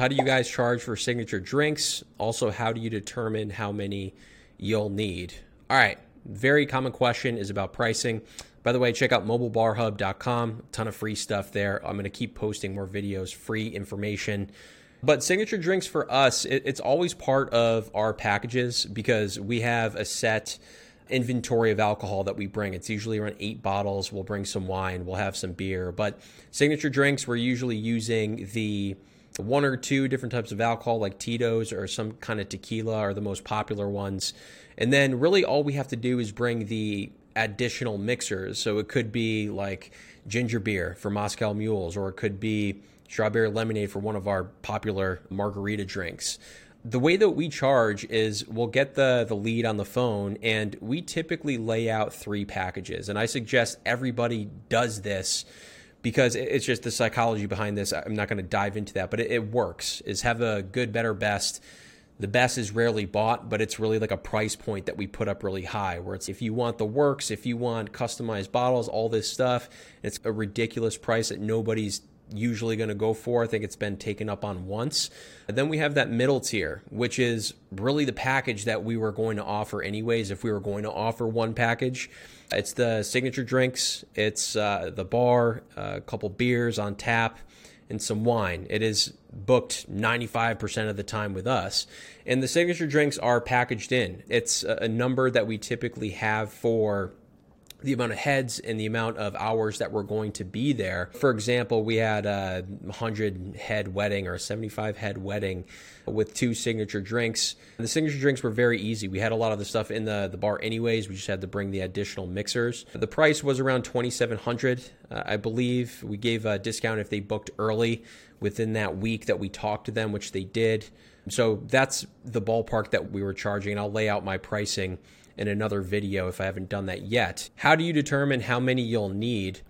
How do you guys charge for signature drinks? Also, how do you determine how many you'll need? All right, very common question is about pricing. By the way, check out mobilebarhub.com. Ton of free stuff there. I'm going to keep posting more videos, free information. But signature drinks for us, it, it's always part of our packages because we have a set inventory of alcohol that we bring. It's usually around eight bottles. We'll bring some wine, we'll have some beer. But signature drinks, we're usually using the one or two different types of alcohol, like Tito's or some kind of tequila, are the most popular ones. And then really all we have to do is bring the additional mixers. So it could be like ginger beer for Moscow Mules, or it could be strawberry lemonade for one of our popular margarita drinks. The way that we charge is we'll get the the lead on the phone and we typically lay out three packages and I suggest everybody does this because it's just the psychology behind this. I'm not going to dive into that, but it, it, works. Is have a good, better, best. The best is rarely bought, but it's really like a price point that we put up really high. Where it's if you want the works, if you want customized bottles, all this stuff, it's a ridiculous price that nobody's usually going to go for. I think it's been taken up on once. And then we have that middle tier, which is really the package that we were going to offer anyways. If we were going to offer one package, it's the signature drinks, it's uh, the bar, a couple beers on tap, and some wine. It is booked 95% of the time with us. And the signature drinks are packaged in. It's a number that we typically have for the amount of heads and the amount of hours that we're going to be there. For example, we had a 100 head wedding or a 75 head wedding with two signature drinks. The signature drinks were very easy. We had a lot of the stuff in the, the bar anyways. We just had to bring the additional mixers. The price was around 2700 uh, I believe. We gave a discount if they booked early within that week that we talked to them, which they did. So that's the ballpark that we were charging. And I'll lay out my pricing in another video if I haven't done that yet. How do you determine how many you'll need?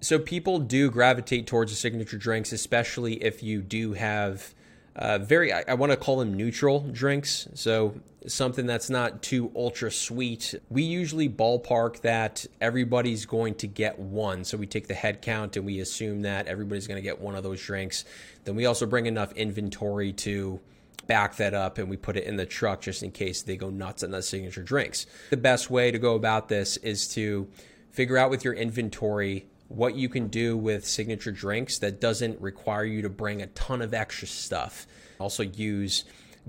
So people do gravitate towards the signature drinks, especially if you do have uh, very, I, I want to call them neutral drinks. So something that's not too ultra sweet. We usually ballpark that everybody's going to get one. So we take the head count and we assume that everybody's going to get one of those drinks. Then we also bring enough inventory to back that up and we put it in the truck just in case they go nuts on the signature drinks. The best way to go about this is to figure out with your inventory what you can do with signature drinks that doesn't require you to bring a ton of extra stuff. Also, use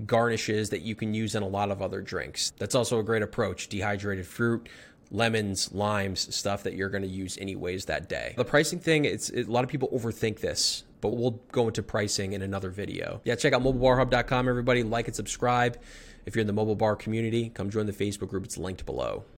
garnishes that you can use in a lot of other drinks. That's also a great approach. Dehydrated fruit, lemons, limes, stuff that you're going to use anyways that day. The pricing thing, it's it, a lot of people overthink this but we'll go into pricing in another video. Yeah, check out mobilebarhub.com, everybody. Like and subscribe. If you're in the mobile bar community, come join the Facebook group. It's linked below.